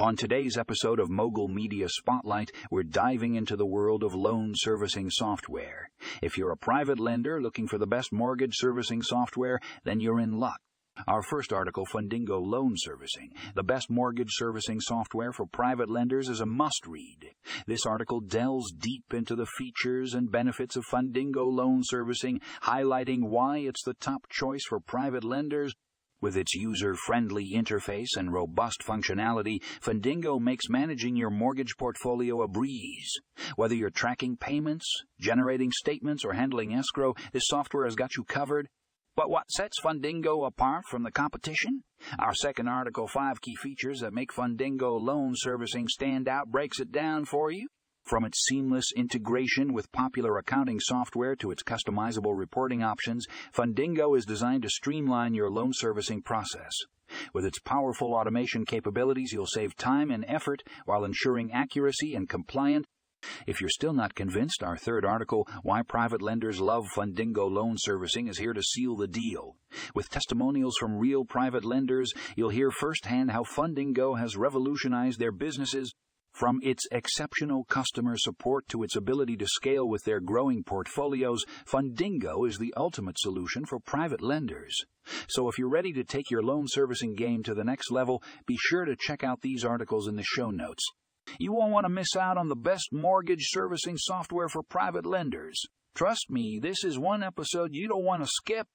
On today's episode of Mogul Media Spotlight, we're diving into the world of loan servicing software. If you're a private lender looking for the best mortgage servicing software, then you're in luck. Our first article, Fundingo Loan Servicing, the best mortgage servicing software for private lenders, is a must read. This article delves deep into the features and benefits of Fundingo Loan Servicing, highlighting why it's the top choice for private lenders with its user-friendly interface and robust functionality, Fundingo makes managing your mortgage portfolio a breeze. Whether you're tracking payments, generating statements, or handling escrow, this software has got you covered. But what sets Fundingo apart from the competition? Our second article, Five Key Features That Make Fundingo Loan Servicing Stand Out, breaks it down for you. From its seamless integration with popular accounting software to its customizable reporting options, Fundingo is designed to streamline your loan servicing process. With its powerful automation capabilities, you'll save time and effort while ensuring accuracy and compliance. If you're still not convinced, our third article, Why Private Lenders Love Fundingo Loan Servicing, is here to seal the deal. With testimonials from real private lenders, you'll hear firsthand how Fundingo has revolutionized their businesses from its exceptional customer support to its ability to scale with their growing portfolios, Fundingo is the ultimate solution for private lenders. So if you're ready to take your loan servicing game to the next level, be sure to check out these articles in the show notes. You won't want to miss out on the best mortgage servicing software for private lenders. Trust me, this is one episode you don't want to skip.